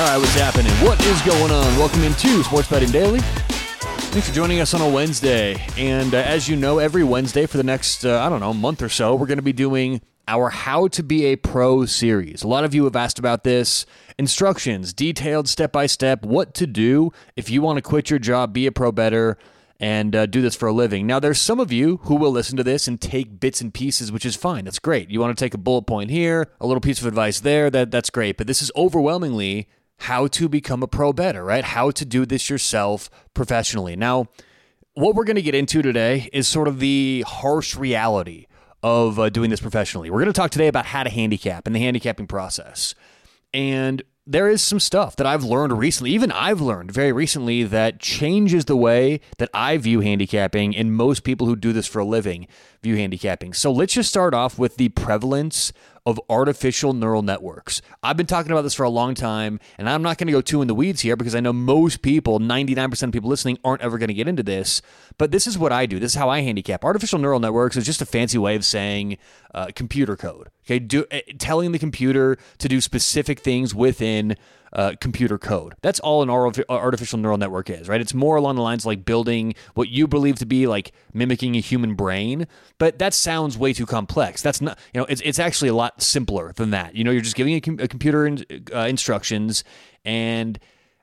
All right, what's happening? What is going on? Welcome into Sports Betting Daily. Thanks for joining us on a Wednesday. And uh, as you know, every Wednesday for the next, uh, I don't know, month or so, we're going to be doing our How to Be a Pro series. A lot of you have asked about this. Instructions, detailed step by step, what to do if you want to quit your job, be a pro bettor, and uh, do this for a living. Now, there's some of you who will listen to this and take bits and pieces, which is fine. That's great. You want to take a bullet point here, a little piece of advice there, that, that's great. But this is overwhelmingly how to become a pro bettor, right? How to do this yourself professionally. Now, what we're going to get into today is sort of the harsh reality of uh, doing this professionally. We're going to talk today about how to handicap and the handicapping process. And there is some stuff that I've learned recently, even I've learned very recently, that changes the way that I view handicapping and most people who do this for a living view handicapping. So let's just start off with the prevalence of artificial neural networks. I've been talking about this for a long time, and I'm not going to go too in the weeds here because I know most people, 99% of people listening, aren't ever going to get into this. But this is what I do. This is how I handicap. Artificial neural networks is just a fancy way of saying uh, computer code. Okay, do, uh, telling the computer to do specific things within uh, computer code. That's all an artificial neural network is, right? It's more along the lines like building what you believe to be like mimicking a human brain, but that sounds way too complex. That's not, you know, it's, it's actually a lot simpler than that. You know, you're just giving a, com- a computer in, uh, instructions and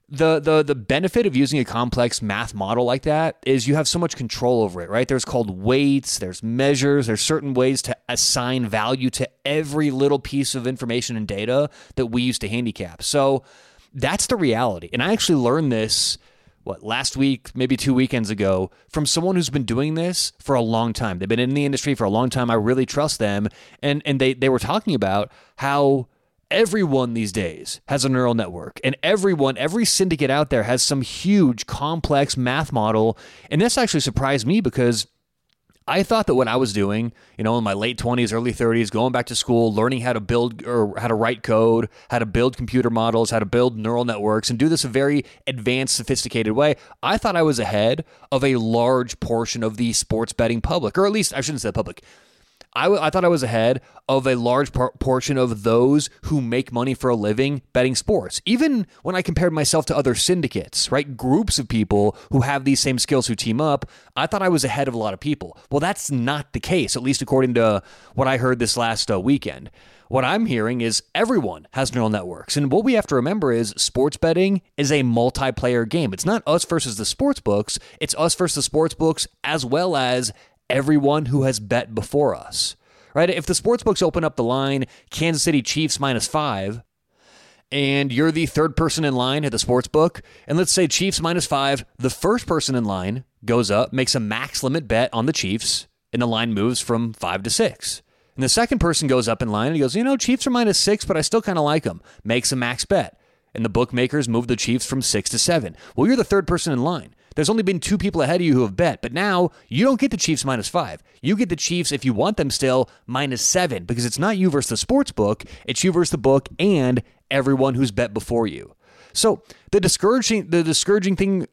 the the the benefit of using a complex math model like that is you have so much control over it, right? There's called weights, there's measures, there's certain ways to assign value to every little piece of information and data that we use to handicap. So that's the reality. And I actually learned this what last week, maybe two weekends ago, from someone who's been doing this for a long time. They've been in the industry for a long time. I really trust them. And and they they were talking about how everyone these days has a neural network and everyone every syndicate out there has some huge complex math model and this actually surprised me because I thought that what I was doing, you know, in my late 20s, early 30s, going back to school, learning how to build or how to write code, how to build computer models, how to build neural networks, and do this a very advanced, sophisticated way, I thought I was ahead of a large portion of the sports betting public, or at least I shouldn't say public, I, w- I thought I was ahead of a large portion of those who make money for a living betting sports. Even when I compared myself to other syndicates, right? Groups of people who have these same skills who team up, I thought I was ahead of a lot of people. Well, that's not the case, at least according to what I heard this last uh, weekend. What I'm hearing is everyone has neural networks. And what we have to remember is sports betting is a multiplayer game. It's not us versus the sports books, it's us versus the sports books as well as everyone who has bet before us. Right? If the sports books open up the line Kansas City Chiefs minus 5 and you're the third person in line at the sports book and let's say Chiefs minus 5, the first person in line goes up, makes a max limit bet on the Chiefs and the line moves from 5 to 6. And the second person goes up in line and he goes, "You know, Chiefs are minus 6, but I still kind of like them." Makes a max bet. And the bookmakers move the Chiefs from 6 to 7. Well, you're the third person in line. There's only been two people ahead of you who have bet, but now you don't get the Chiefs minus five. You get the Chiefs, if you want them still, minus seven because it's not you versus the sports book, it's you versus the book and everyone who's bet before you. So the discouraging the discouraging thing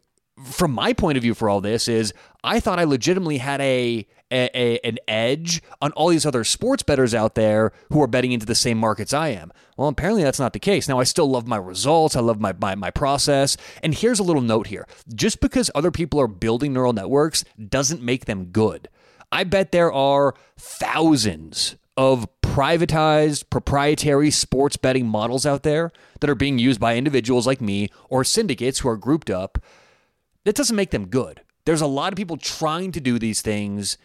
from my point of view for all this is I thought I legitimately had a a, a, an edge on all these other sports bettors out there who are betting into the same markets I am. Well, apparently that's not the case. Now, I still love my results, I love my, my, my process. And here's a little note here just because other people are building neural networks doesn't make them good. I bet there are thousands of privatized, proprietary sports betting models out there that are being used by individuals like me or syndicates who are grouped up. That doesn't make them good. There's a lot of people trying to do these things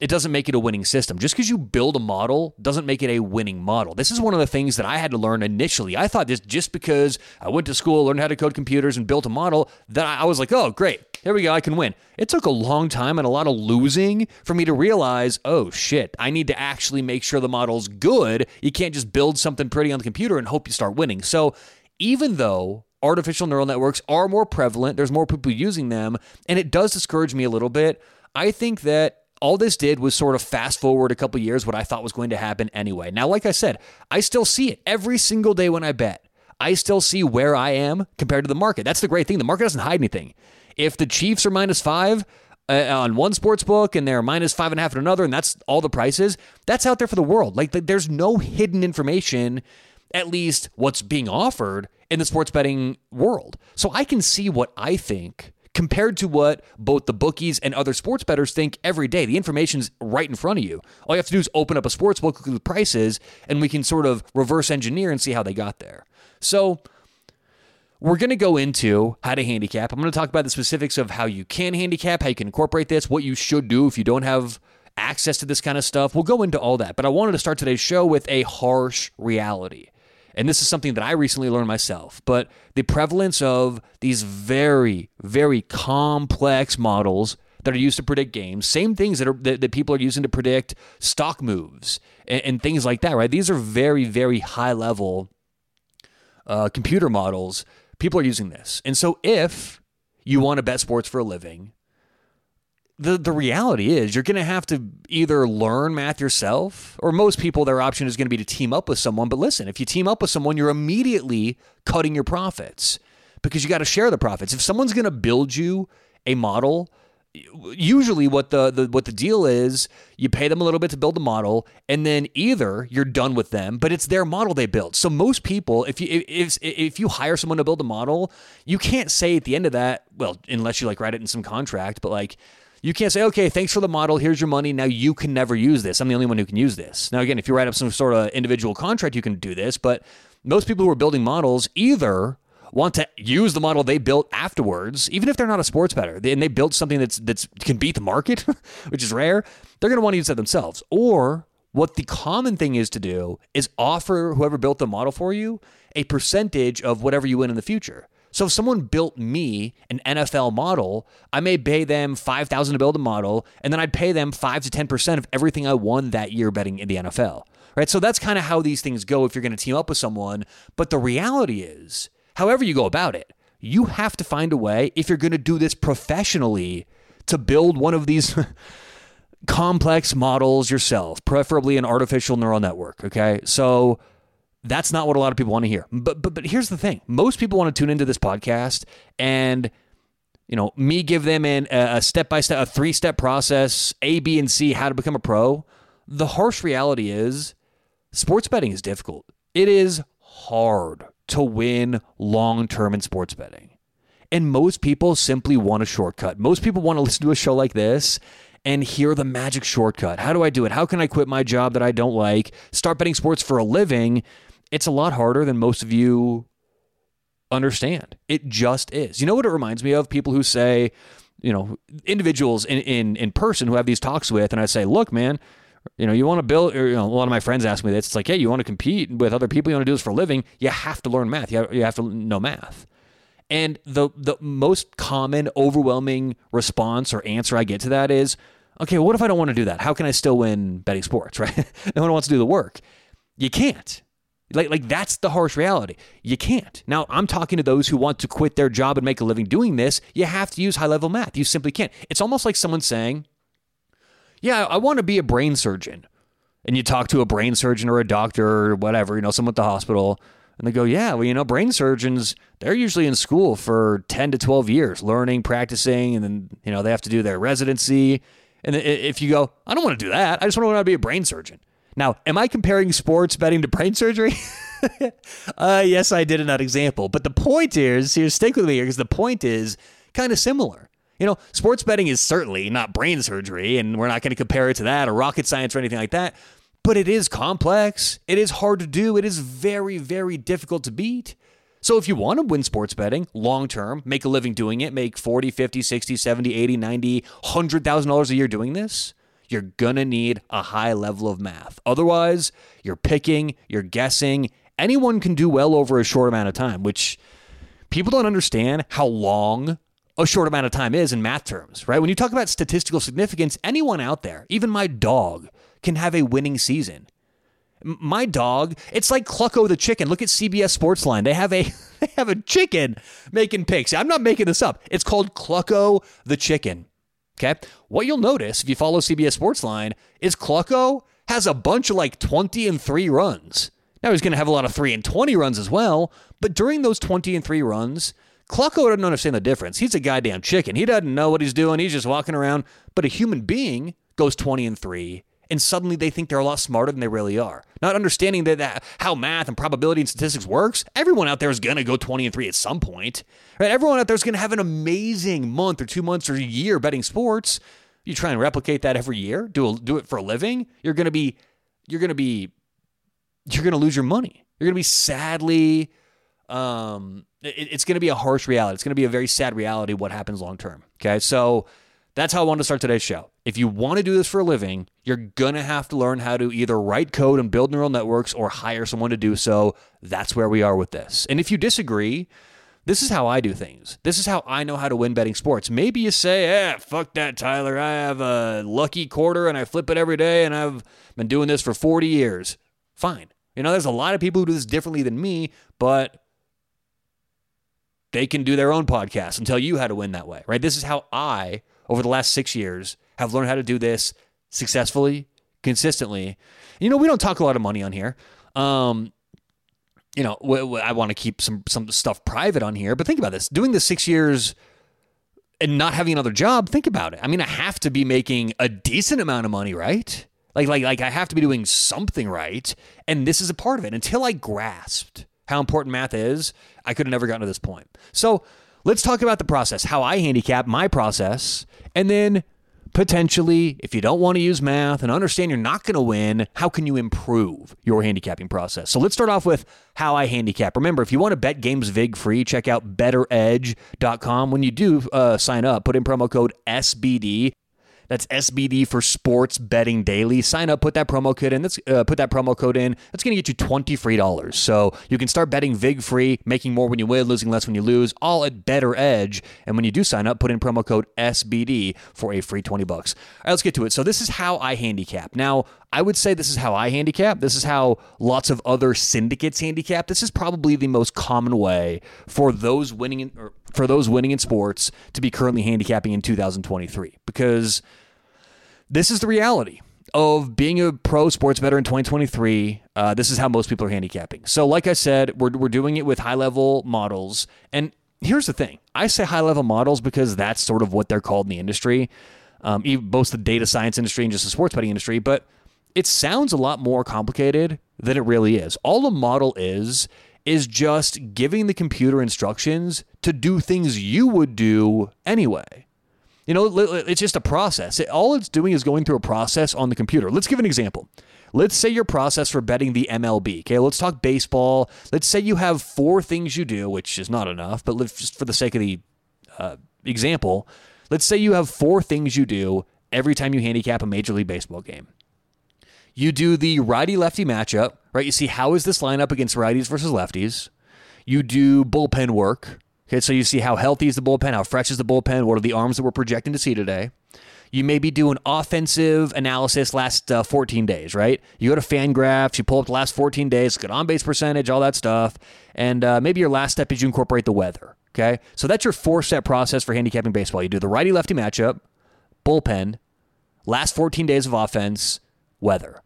it doesn't make it a winning system. Just because you build a model doesn't make it a winning model. This is one of the things that I had to learn initially. I thought this just because I went to school, learned how to code computers, and built a model, that I was like, oh, great, here we go, I can win. It took a long time and a lot of losing for me to realize, oh shit, I need to actually make sure the model's good. You can't just build something pretty on the computer and hope you start winning. So even though artificial neural networks are more prevalent, there's more people using them, and it does discourage me a little bit. I think that all this did was sort of fast forward a couple years what I thought was going to happen anyway. Now, like I said, I still see it every single day when I bet. I still see where I am compared to the market. That's the great thing. The market doesn't hide anything. If the Chiefs are minus five uh, on one sports book and they're minus five and a half on another, and that's all the prices, that's out there for the world. Like, there's no hidden information at least what's being offered in the sports betting world. So I can see what I think compared to what both the bookies and other sports bettors think every day. The information's right in front of you. All you have to do is open up a sports book, look at the prices, and we can sort of reverse engineer and see how they got there. So we're going to go into how to handicap. I'm going to talk about the specifics of how you can handicap, how you can incorporate this, what you should do if you don't have access to this kind of stuff. We'll go into all that. But I wanted to start today's show with a harsh reality and this is something that I recently learned myself, but the prevalence of these very, very complex models that are used to predict games, same things that are that, that people are using to predict stock moves and, and, things like that, right? These are very, very high level uh, computer models. People are using this, and so if you want to bet sports for a living, the the reality is you're going to have to either learn math yourself or most people their option is going to be to team up with someone. But listen if you team up with someone you're immediately cutting your profits because you got to share the profits. If someone's going to build you a model usually what the, the what the deal is you pay them a little bit to build the model and then either you're done with them but it's their model they built. So most people if you if if you hire someone to build a model you can't say at the end of that well unless you like write it in some contract but like you can't say, okay, thanks for the model. Here's your money. Now you can never use this. I'm the only one who can use this. Now, again, if you write up some sort of individual contract, you can do this. But most people who are building models either want to use the model they built afterwards, even if they're not a sports bettor, and they built something that's that's can beat the market, which is rare. They're going to want to use that themselves. Or what the common thing is to do is offer whoever built the model for you a percentage of whatever you win in the future. So if someone built me an NFL model, I may pay them 5000 to build a model and then I'd pay them 5 to 10% of everything I won that year betting in the NFL. Right? So that's kind of how these things go if you're going to team up with someone, but the reality is, however you go about it, you have to find a way if you're going to do this professionally to build one of these complex models yourself, preferably an artificial neural network, okay? So that's not what a lot of people want to hear. But but but here's the thing: most people want to tune into this podcast and you know me give them in a step by step, a three step process, A, B, and C, how to become a pro. The harsh reality is, sports betting is difficult. It is hard to win long term in sports betting. And most people simply want a shortcut. Most people want to listen to a show like this and hear the magic shortcut. How do I do it? How can I quit my job that I don't like, start betting sports for a living, it's a lot harder than most of you understand. It just is. You know what it reminds me of? People who say, you know, individuals in, in, in person who have these talks with, and I say, look, man, you know, you want to build, or, you know, a lot of my friends ask me this. It's like, hey, you want to compete with other people, you want to do this for a living, you have to learn math. You have, you have to know math. And the the most common, overwhelming response or answer I get to that is, okay, what if I don't want to do that? How can I still win betting sports, right? no one wants to do the work. You can't. Like, like that's the harsh reality. You can't. Now, I'm talking to those who want to quit their job and make a living doing this. You have to use high level math. You simply can't. It's almost like someone saying, Yeah, I want to be a brain surgeon. And you talk to a brain surgeon or a doctor or whatever, you know, someone at the hospital, and they go, Yeah, well, you know, brain surgeons, they're usually in school for 10 to 12 years, learning, practicing, and then, you know, they have to do their residency. And if you go, I don't want to do that, I just want to be a brain surgeon. Now, am I comparing sports betting to brain surgery? uh, yes, I did in that example. But the point is, here, stick with me here, because the point is kind of similar. You know, sports betting is certainly not brain surgery, and we're not going to compare it to that or rocket science or anything like that. But it is complex. It is hard to do. It is very, very difficult to beat. So if you want to win sports betting long term, make a living doing it, make 40, 50, 60, 70, 80, 90, $100,000 a year doing this, you're going to need a high level of math. Otherwise, you're picking, you're guessing. Anyone can do well over a short amount of time, which people don't understand how long a short amount of time is in math terms, right? When you talk about statistical significance, anyone out there, even my dog, can have a winning season. My dog, it's like Clucko the chicken. Look at CBS Sportsline. They have a they have a chicken making picks. I'm not making this up. It's called Clucko the chicken. Okay. What you'll notice if you follow CBS Sportsline is Clucko has a bunch of like 20 and 3 runs. Now he's going to have a lot of 3 and 20 runs as well, but during those 20 and 3 runs, Clucko doesn't understand the difference. He's a goddamn chicken. He doesn't know what he's doing. He's just walking around. But a human being goes 20 and 3 and suddenly they think they're a lot smarter than they really are. Not understanding that, that how math and probability and statistics works. Everyone out there is going to go 20 and 3 at some point. Right? Everyone out there is going to have an amazing month or 2 months or a year betting sports. You try and replicate that every year, do a, do it for a living, you're going to be you're to be you're to lose your money. You're going to be sadly um it, it's going to be a harsh reality. It's going to be a very sad reality what happens long term. Okay? So that's how I want to start today's show. If you want to do this for a living, you're going to have to learn how to either write code and build neural networks or hire someone to do so. That's where we are with this. And if you disagree, this is how I do things. This is how I know how to win betting sports. Maybe you say, eh, fuck that, Tyler. I have a lucky quarter and I flip it every day and I've been doing this for 40 years. Fine. You know, there's a lot of people who do this differently than me, but they can do their own podcast and tell you how to win that way, right? This is how I over the last six years have learned how to do this successfully, consistently. You know, we don't talk a lot of money on here. Um, you know, I want to keep some some stuff private on here, but think about this: doing this six years and not having another job. Think about it. I mean, I have to be making a decent amount of money, right? Like, like, like, I have to be doing something right, and this is a part of it. Until I grasped how important math is, I could have never gotten to this point. So let's talk about the process, how I handicap my process, and then potentially, if you don't want to use math and understand you're not going to win, how can you improve your handicapping process? So let's start off with how I handicap. Remember, if you want to bet games VIG free, check out BettorEdge.com. When you do uh, sign up, put in promo code SBD. That's SBD for Sports Betting Daily. Sign up, put that promo code in. Let's uh, put that promo code in. That's going to get you twenty free dollars. So you can start betting vig free, making more when you win, losing less when you lose, all at Bettor Edge. And when you do sign up, put in promo code SBD for a free twenty bucks. All right, let's get to it. So this is how I handicap. Now I would say this is how I handicap. This is how lots of other syndicates handicap. This is probably the most common way for those winning in, for those winning in sports to be currently handicapping in 2023 because this is the reality of being a pro sports bettor in 2023. Uh, this is how most people are handicapping. So, like I said, we're, we're doing it with high level models. And here's the thing I say high level models because that's sort of what they're called in the industry, um, both the data science industry and just the sports betting industry. But it sounds a lot more complicated than it really is. All a model is, is just giving the computer instructions to do things you would do anyway. You know, it's just a process. all it's doing is going through a process on the computer. Let's give an example. Let's say your process for betting the MLB. Okay, let's talk baseball. Let's say you have four things you do, which is not enough, but just for the sake of the uh, example, let's say you have four things you do every time you handicap a Major League Baseball game. You do the righty lefty matchup, right? You see how is this lineup against righties versus lefties. You do bullpen work, Okay, so you see how healthy is the bullpen, how fresh is the bullpen, what are the arms that we're projecting to see today. You maybe do an offensive analysis last uh, 14 days, right? You go to Fangraphs, you pull up the last 14 days, good on base percentage, all that stuff, and uh, maybe your last step is you incorporate the weather. Okay, so that's your four step process for handicapping baseball. You do the righty lefty matchup, bullpen, last 14 days of offense, weather.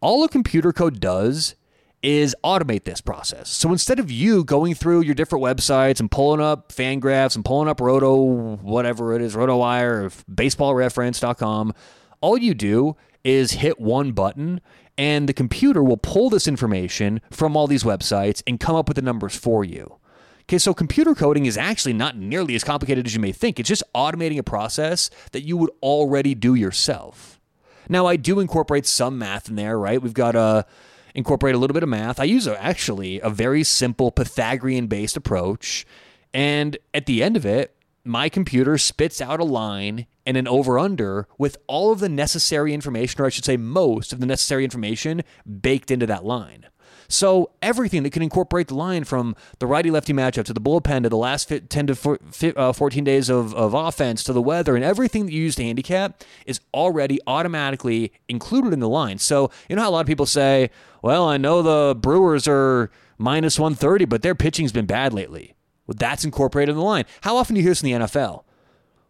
All a computer code does is automate this process. So instead of you going through your different websites and pulling up Fangraphs and pulling up Roto, whatever it is, RotoWire or baseballreference.com, all you do is hit one button and the computer will pull this information from all these websites and come up with the numbers for you. Okay, so computer coding is actually not nearly as complicated as you may think. It's just automating a process that you would already do yourself. Now, I do incorporate some math in there, right? We've got a incorporate a little bit of math. I use a, actually a very simple Pythagorean based approach. And at the end of it, my computer spits out a line and an over under with all of the necessary information, or I should say, most of the necessary information baked into that line. So everything that can incorporate the line from the righty lefty matchup to the bullpen to the last 10 to uh, 14 days of, of offense to the weather and everything that you use to handicap is already automatically included in the line. So, you know how a lot of people say, well, I know the Brewers are minus 130, but their pitching's been bad lately. Well, that's incorporated in the line. How often do you hear this in the NFL?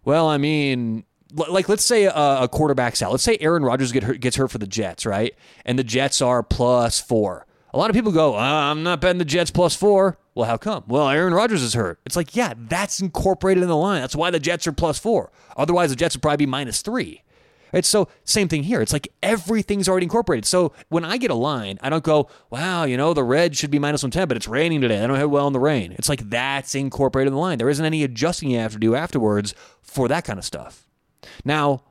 Well, I mean, like let's say a, quarterback's out. Let's say Aaron Rodgers gets hurt for the Jets, right? And the Jets are plus four. A lot of people go, uh, I'm not betting the Jets plus four. Well, how come? Well, Aaron Rodgers is hurt. It's like, yeah, that's incorporated in the line. That's why the Jets are plus four. Otherwise, the Jets would probably be minus three. Right? So same thing here. It's like everything's already incorporated. So when I get a line, I don't go, wow, you know, the red should be minus 110, but it's raining today. I don't hit well in the rain. It's like that's incorporated in the line. There isn't any adjusting you have to do afterwards for that kind of stuff. Now,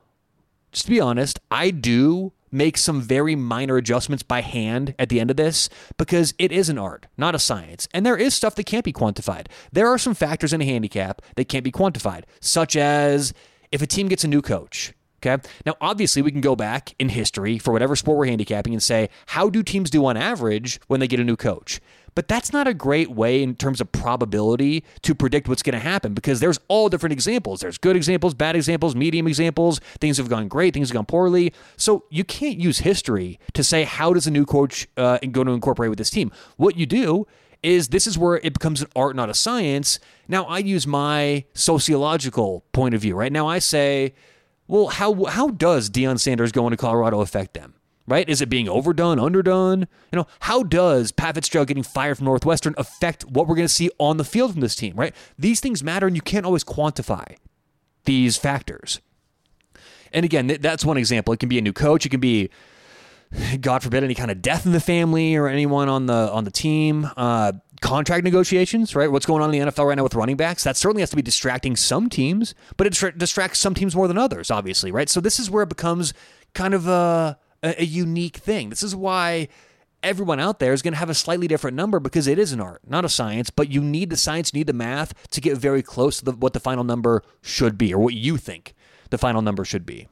just to be honest, I do make some very minor adjustments by hand at the end of this because it is an art, not a science. And there is stuff that can't be quantified. There are some factors in a handicap that can't be quantified, such as if a team gets a new coach. Okay. Now, obviously, we can go back in history for whatever sport we're handicapping and say, how do teams do on average when they get a new coach? But that's not a great way in terms of probability to predict what's going to happen because there's all different examples. There's good examples, bad examples, medium examples, things have gone great, things have gone poorly. So you can't use history to say how does a new coach uh, going to incorporate with this team. What you do is this is where it becomes an art, not a science. Now I use my sociological point of view. Right now I say, well, how how does Deion Sanders going to Colorado affect them? Right? Is it being overdone, underdone? You know, how does Pat Fitzgerald getting fired from Northwestern affect what we're going to see on the field from this team, right? These things matter and you can't always quantify these factors. And again, that's one example. It can be a new coach, it can be God forbid any kind of death in the family or anyone on the on the team. Uh, contract negotiations, right? What's going on in the NFL right now with running backs? That certainly has to be distracting some teams, but it distracts some teams more than others, obviously, right? So this is where it becomes kind of a a, a unique thing. This is why everyone out there is going to have a slightly different number because it is an art, not a science. But you need the science, you need the math to get very close to the, what the final number should be, or what you think the final number should be.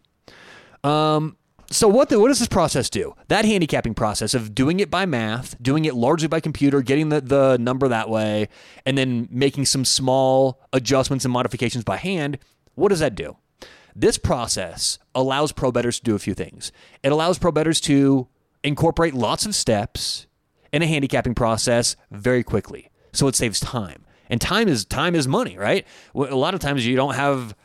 Um, so what the, what does this process do? That handicapping process of doing it by math, doing it largely by computer, getting the, the number that way, and then making some small adjustments and modifications by hand, what does that do? This process allows pro bettors to do a few things. It allows pro bettors to incorporate lots of steps in a handicapping process very quickly. So it saves time. And time is time is money, right? A lot of times you don't have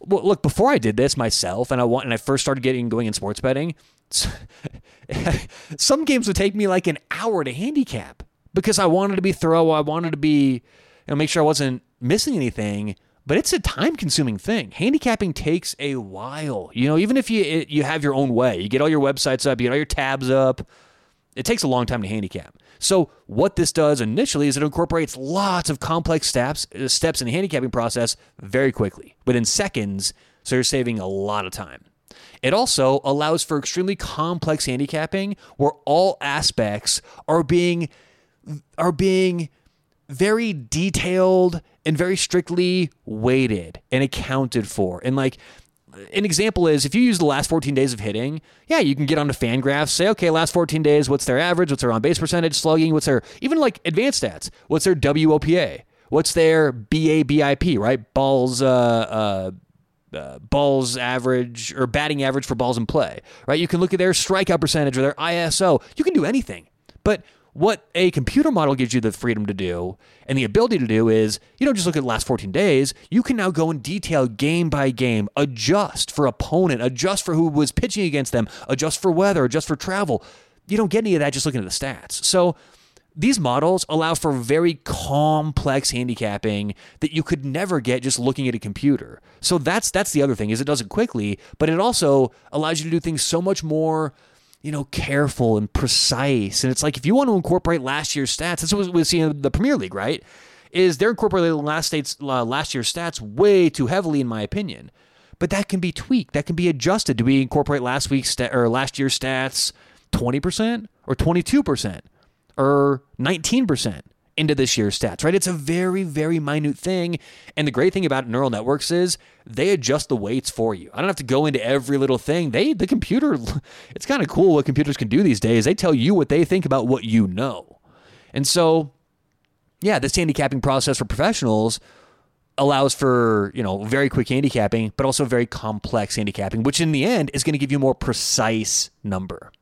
well, look, before I did this myself and I want and I first started getting going in sports betting, some games would take me like an hour to handicap because I wanted to be thorough, I wanted to be you know make sure I wasn't missing anything but it's a time consuming thing. Handicapping takes a while. You know, even if you it, you have your own way, you get all your websites up, you get all your tabs up, it takes a long time to handicap. So what this does initially is it incorporates lots of complex steps uh, steps in the handicapping process very quickly, within seconds, so you're saving a lot of time. It also allows for extremely complex handicapping where all aspects are being are being very detailed and very strictly weighted and accounted for. And like an example is if you use the last 14 days of hitting, yeah, you can get onto Fangraphs, say, okay, last 14 days, what's their average? What's their on base percentage, slugging? What's their, even like advanced stats? What's their wOBA? What's their BABIP, right? Balls, uh, uh, uh, balls average or batting average for balls in play, right? You can look at their strikeout percentage or their ISO. You can do anything. But what a computer model gives you the freedom to do and the ability to do is you don't just look at the last 14 days. You can now go in detail game by game, adjust for opponent, adjust for who was pitching against them, adjust for weather, adjust for travel. You don't get any of that just looking at the stats. So these models allow for very complex handicapping that you could never get just looking at a computer. So that's that's the other thing is it does it quickly, but it also allows you to do things so much more you know, careful and precise. And it's like if you want to incorporate last year's stats, that's what we see in the Premier League, right? Is they're incorporating last states uh, last year's stats way too heavily, in my opinion. But that can be tweaked. That can be adjusted. Do we incorporate last week's sta- or last year's stats twenty percent or twenty two percent or nineteen percent? Into this year's stats, right? It's a very, very minute thing. And the great thing about neural networks is they adjust the weights for you. I don't have to go into every little thing. They, the computer, it's kind of cool what computers can do these days. They tell you what they think about what you know. And so, yeah, this handicapping process for professionals allows for you know very quick handicapping but also very complex handicapping which in the end is going to give you a more precise number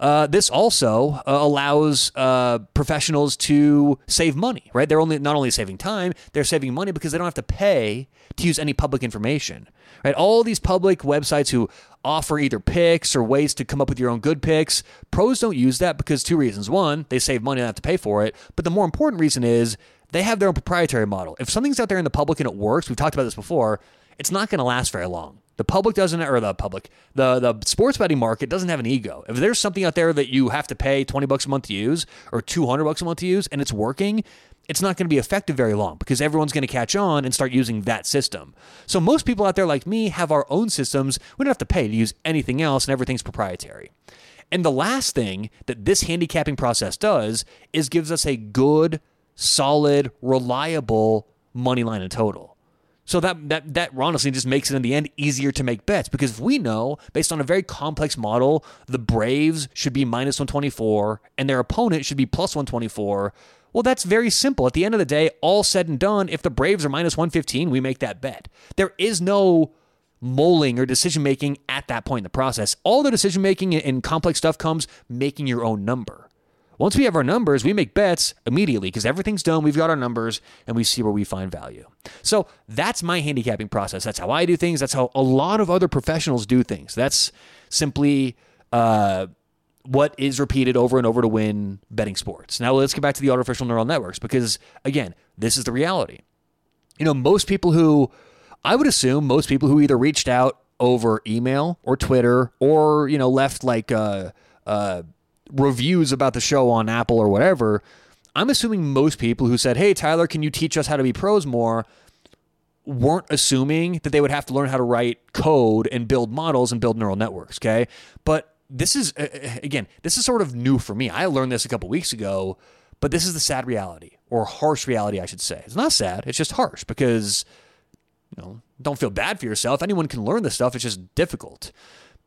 uh, this also uh, allows uh, professionals to save money, right? They're only not only saving time, they're saving money because they don't have to pay to use any public information, right? All these public websites who offer either picks or ways to come up with your own good picks, pros don't use that because two reasons. One, they save money and have to pay for it, but the more important reason is they have their own proprietary model. If something's out there in the public and it works, we've talked about this before, it's not going to last very long The public doesn't, or the public, the the sports betting market doesn't have an ego. If there's something out there that you have to pay twenty bucks a month to use or two hundred bucks a month to use, and it's working, it's not going to be effective very long because everyone's going to catch on and start using that system. So most people out there like me have our own systems. We don't have to pay to use anything else, and everything's proprietary. And the last thing that this handicapping process does is gives us a good, solid, reliable money line in total. So that that that honestly just makes it in the end easier to make bets because if we know based on a very complex model, the Braves should be minus 124 and their opponent should be plus 124. Well, that's very simple. At the end of the day, all said and done, if the Braves are minus 115, we make that bet. There is no mulling or decision making at that point in the process. All the decision making and complex stuff comes making your own number. Once we have our numbers, we make bets immediately because everything's done. We've got our numbers and we see where we find value. So that's my handicapping process. That's how I do things. That's how a lot of other professionals do things. That's simply uh, what is repeated over and over to win betting sports. Now let's get back to the artificial neural networks because, again, this is the reality. You know, most people who, I would assume, most people who either reached out over email or Twitter or, you know, left like, uh, uh, reviews about the show on Apple or whatever, I'm assuming most people who said, "Hey Tyler, can you teach us how to be pros more?" weren't assuming that they would have to learn how to write code and build models and build neural networks, okay? But this is again, this is sort of new for me. I learned this a couple weeks ago, but this is the sad reality or harsh reality, I should say. It's not sad, it's just harsh because you know, don't feel bad for yourself. Anyone can learn this stuff, it's just difficult.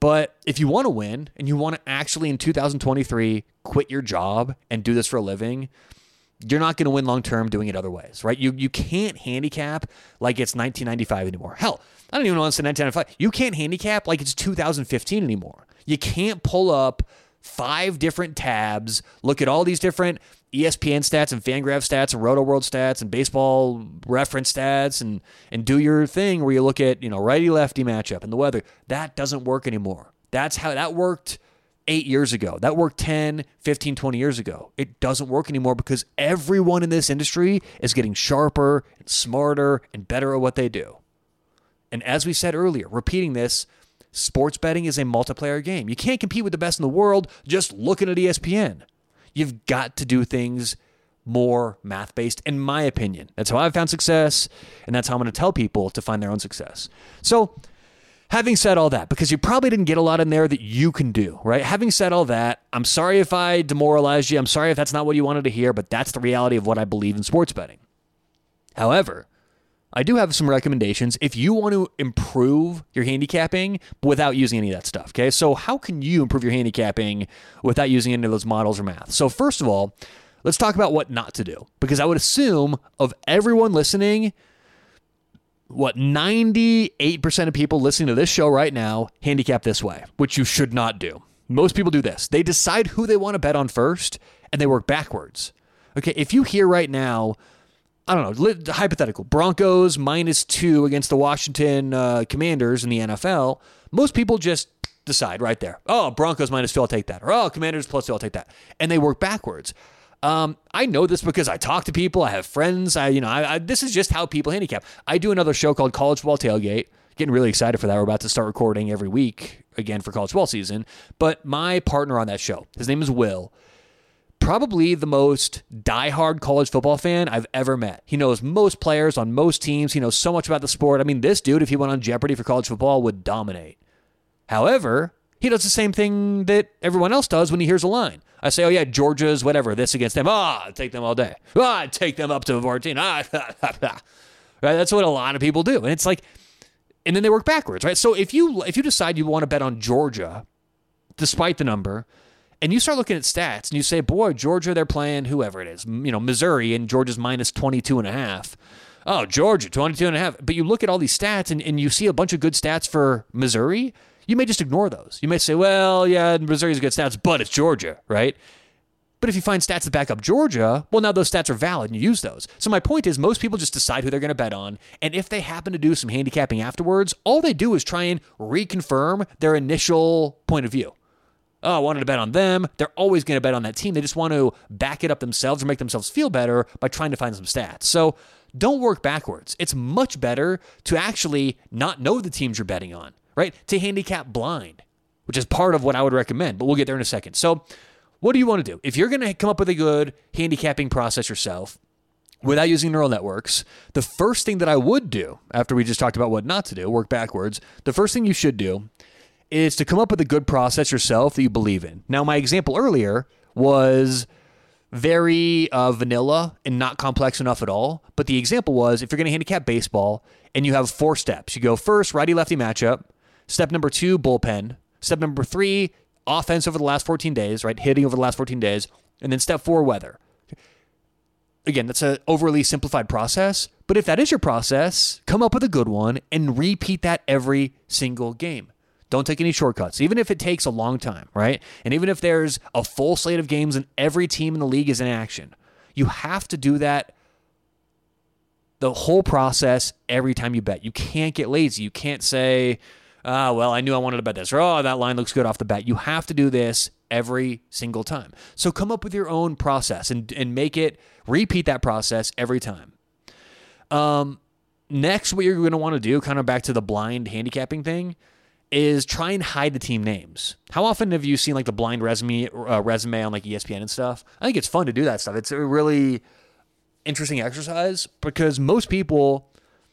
But if you want to win and you want to actually in 2023 quit your job and do this for a living, you're not going to win long term doing it other ways, right? You you can't handicap like it's 1995 anymore. Hell, I don't even want to say 1995. You can't handicap like it's 2015 anymore. You can't pull up five different tabs, look at all these different ESPN stats and Fangraph stats and Rotoworld stats and baseball reference stats and and do your thing where you look at, you know, righty lefty matchup and the weather. That doesn't work anymore. That's how that worked 8 years ago. That worked 10, 15, 20 years ago. It doesn't work anymore because everyone in this industry is getting sharper and smarter and better at what they do. And as we said earlier, repeating this, sports betting is a multiplayer game. You can't compete with the best in the world just looking at ESPN. You've got to do things more math based, in my opinion. That's how I've found success, and that's how I'm going to tell people to find their own success. So, having said all that, because you probably didn't get a lot in there that you can do, right? Having said all that, I'm sorry if I demoralized you. I'm sorry if that's not what you wanted to hear, but that's the reality of what I believe in sports betting. However, I do have some recommendations if you want to improve your handicapping without using any of that stuff. Okay. So, how can you improve your handicapping without using any of those models or math? So, first of all, let's talk about what not to do because I would assume of everyone listening, what 98% of people listening to this show right now handicap this way, which you should not do. Most people do this. They decide who they want to bet on first and they work backwards. Okay, if you hear right now I don't know, hypothetical Broncos minus two against the Washington uh, Commanders in the NFL, most people just decide right there. Oh, Broncos minus two, I'll take that. Or oh, Commanders plus two, I'll take that. And they work backwards. Um, I know this because I talk to people. I have friends. I, you know, I, I, this is just how people handicap. I do another show called College Football Tailgate. Getting really excited for that. We're about to start recording every week again for college football season. But my partner on that show, his name is Will probably the most diehard college football fan I've ever met. He knows most players on most teams. He knows so much about the sport. I mean, this dude, if he went on Jeopardy for college football, would dominate. However, he does the same thing that everyone else does when he hears a line. I say, oh, yeah, Georgia's whatever, this against them. Ah, oh, take them all day. Ah, oh, take them up to 14. Ah, right? That's what a lot of people do. And it's like, and then they work backwards, right? So if you if you decide you want to bet on Georgia, despite the number, and you start looking at stats and you say, boy, Georgia, they're playing whoever it is, you know, Missouri, and Georgia's minus 22 and a half. Oh, Georgia, 22 and a half. But you look at all these stats and, and you see a bunch of good stats for Missouri. You may just ignore those. You may say, well, yeah, Missouri's good stats, but it's Georgia, right? But if you find stats that back up Georgia, well, now those stats are valid and you use those. So my point is, most people just decide who they're going to bet on. And if they happen to do some handicapping afterwards, all they do is try and reconfirm their initial point of view oh, I wanted to bet on them. They're always going to bet on that team. They just want to back it up themselves or make themselves feel better by trying to find some stats. So don't work backwards. It's much better to actually not know the teams you're betting on, right? To handicap blind, which is part of what I would recommend, but we'll get there in a second. So, what do you want to do? If you're going to come up with a good handicapping process yourself, without using neural networks, the first thing that I would do after we just talked about what not to do, work backwards, the first thing you should do is to come up with a good process yourself that you believe in. Now, my example earlier was very uh, vanilla and not complex enough at all. But the example was if you're going to handicap baseball and you have four steps, you go first, righty lefty matchup. Step number two, bullpen. Step number three, offense over the last 14 days, right? Hitting over the last 14 days. And then step four, weather again, that's an overly simplified process. But if that is your process, come up with a good one and repeat that every single game. Don't take any shortcuts, even if it takes a long time, right? And even if there's a full slate of games and every team in the league is in action, you have to do that the whole process every time you bet. You can't get lazy. You can't say, ah, well, I knew I wanted to bet this, or oh, that line looks good off the bat. You have to do this every single time. So come up with your own process and, and make it repeat that process every time. Um, next, what you're going to want to do, kind of back to the blind handicapping thing, is try and hide the team names. How often have you seen like the blind resume uh, resume on like ESPN and stuff? I think it's fun to do that stuff. It's a really interesting exercise because most people,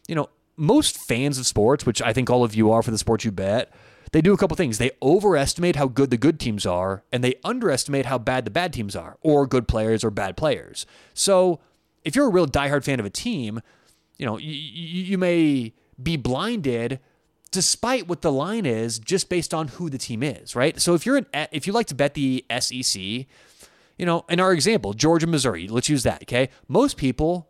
you know, most fans of sports, which I think all of you are for the sports you bet, they do a couple things. They overestimate how good the good teams are, and they underestimate how bad the bad teams are, or good players or bad players. So if you're a real diehard fan of a team, you know, you, you may be blinded despite what the line is just based on who the team is, right? So if you're an if you like to bet the SEC, you know, in our example, Georgia, Missouri, let's use that, okay? Most people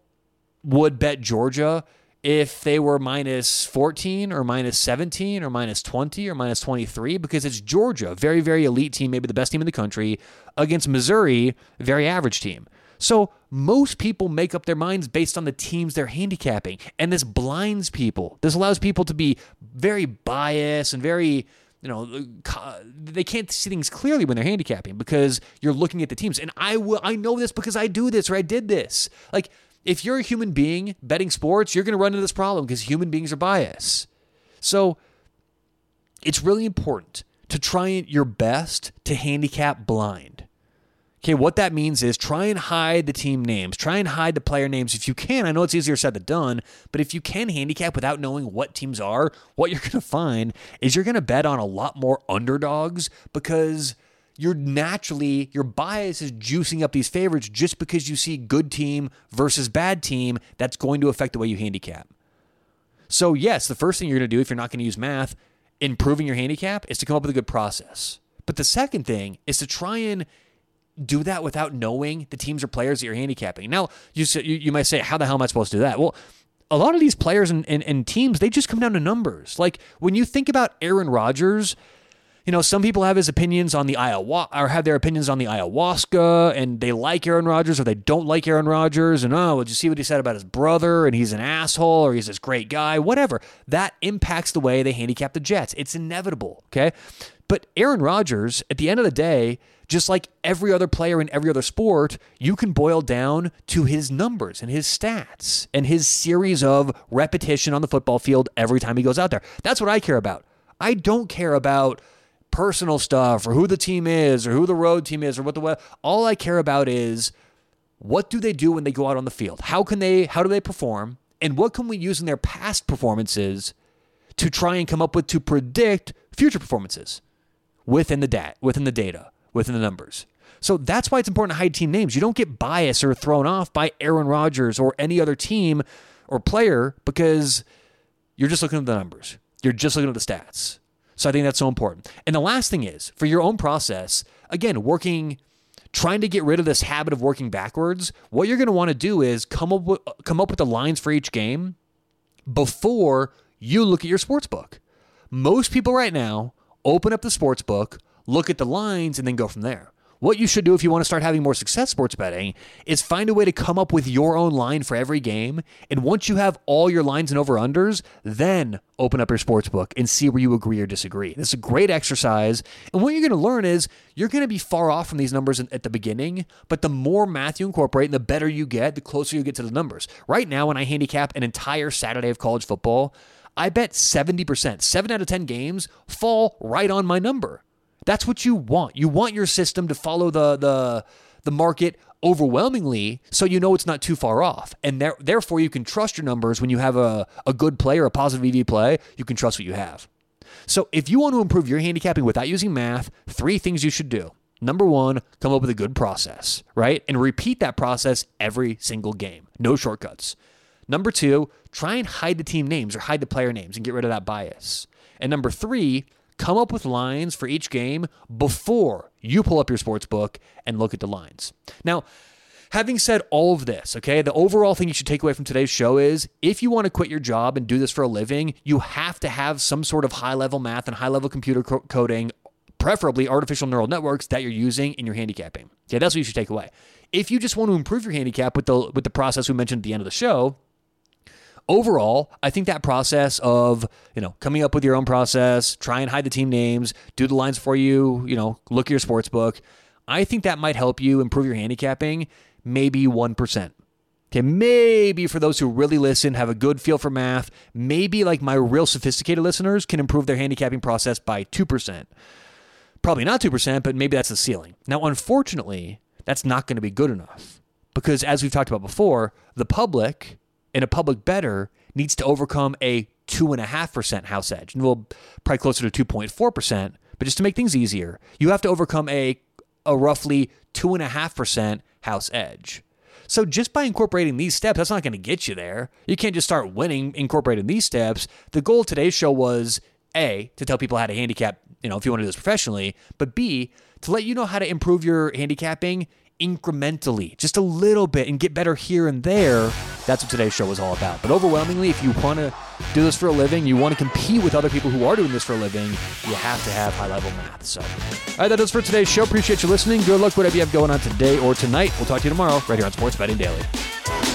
would bet Georgia if they were minus 14 or minus 17 or minus 20 or minus 23 because it's Georgia, very, very elite team, maybe the best team in the country, against Missouri, very average team. So most people make up their minds based on the teams they're handicapping. And this blinds people. This allows people to be very biased and very, you know, they can't see things clearly when they're handicapping because you're looking at the teams. And I will I know this because I do this or I did this. Like if you're a human being betting sports, you're going to run into this problem because human beings are biased. So it's really important to try your best to handicap blind. Okay, what that means is try and hide the team names, try and hide the player names if you can. I know it's easier said than done, but if you can handicap without knowing what teams are, what you're going to find is you're going to bet on a lot more underdogs because you're naturally your bias is juicing up these favorites just because you see good team versus bad team that's going to affect the way you handicap. So yes the first thing you're going to do if you're not going to use math improving your handicap is to come up with a good process. But the second thing is to try and do that without knowing the teams or players that you're handicapping now you, you might say how the hell am i supposed to do that well a lot of these players and, and, and teams they just come down to numbers like when you think about aaron rodgers you know, some people have his opinions on the ayahuasca or have their opinions on the ayahuasca and they like Aaron Rodgers or they don't like Aaron Rodgers and oh, did you see what he said about his brother and he's an asshole or he's this great guy, whatever. That impacts the way they handicap the Jets. It's inevitable, okay? But Aaron Rodgers, at the end of the day, just like every other player in every other sport, you can boil down to his numbers and his stats and his series of repetition on the football field every time he goes out there. That's what I care about. I don't care about personal stuff or who the team is or who the road team is or what the all I care about is what do they do when they go out on the field? How can they how do they perform? And what can we use in their past performances to try and come up with to predict future performances within the dat within the data, within the numbers. So that's why it's important to hide team names. You don't get biased or thrown off by Aaron Rodgers or any other team or player because you're just looking at the numbers. You're just looking at the stats. So I think that's so important. And the last thing is for your own process, again, working trying to get rid of this habit of working backwards, what you're going to want to do is come up with come up with the lines for each game before you look at your sports book. Most people right now open up the sports book, look at the lines and then go from there. What you should do if you want to start having more success sports betting is find a way to come up with your own line for every game. And once you have all your lines and over unders, then open up your sports book and see where you agree or disagree. This is a great exercise. And what you're going to learn is you're going to be far off from these numbers at the beginning, but the more math you incorporate and the better you get, the closer you get to the numbers. Right now, when I handicap an entire Saturday of college football, I bet 70%, 7 out of 10 games fall right on my number. That's what you want. You want your system to follow the the the market overwhelmingly so you know it's not too far off. And there, therefore you can trust your numbers when you have a, a good play or a positive EV play, you can trust what you have. So if you want to improve your handicapping without using math, three things you should do. Number one, come up with a good process, right? And repeat that process every single game. No shortcuts. Number two, try and hide the team names or hide the player names and get rid of that bias. And number three, come up with lines for each game before you pull up your sports book and look at the lines. Now, having said all of this, okay, the overall thing you should take away from today's show is if you want to quit your job and do this for a living, you have to have some sort of high level math and high level computer co- coding, preferably artificial neural networks that you're using in your handicapping. Okay, that's what you should take away. If you just want to improve your handicap with the with the process we mentioned at the end of the show, overall, I think that process of, you know, coming up with your own process, try and hide the team names, do the lines for you, you know, look at your sports book, I think that might help you improve your handicapping maybe 1%. Okay, maybe for those who really listen, have a good feel for math, maybe like my real sophisticated listeners can improve their handicapping process by 2%. Probably not 2%, but maybe that's the ceiling. Now, unfortunately, that's not going to be good enough because as we've talked about before, the public and a public bettor needs to overcome a 2.5% house edge. And we'll probably closer to 2.4%. But just to make things easier, you have to overcome a, a roughly 2.5% house edge. So just by incorporating these steps, that's not going to get you there. You can't just start winning incorporating these steps. The goal of today's show was A, to tell people how to handicap, you know, if you want to do this professionally, but B, to let you know how to improve your handicapping incrementally, just a little bit, and get better here and there. That's what today's show was all about. But overwhelmingly, if you want to do this for a living, you want to compete with other people who are doing this for a living, you have to have high level math. So, all right, that is for today's show. Appreciate you listening. Good luck, whatever you have going on today or tonight. We'll talk to you tomorrow right here on Sports Betting Daily.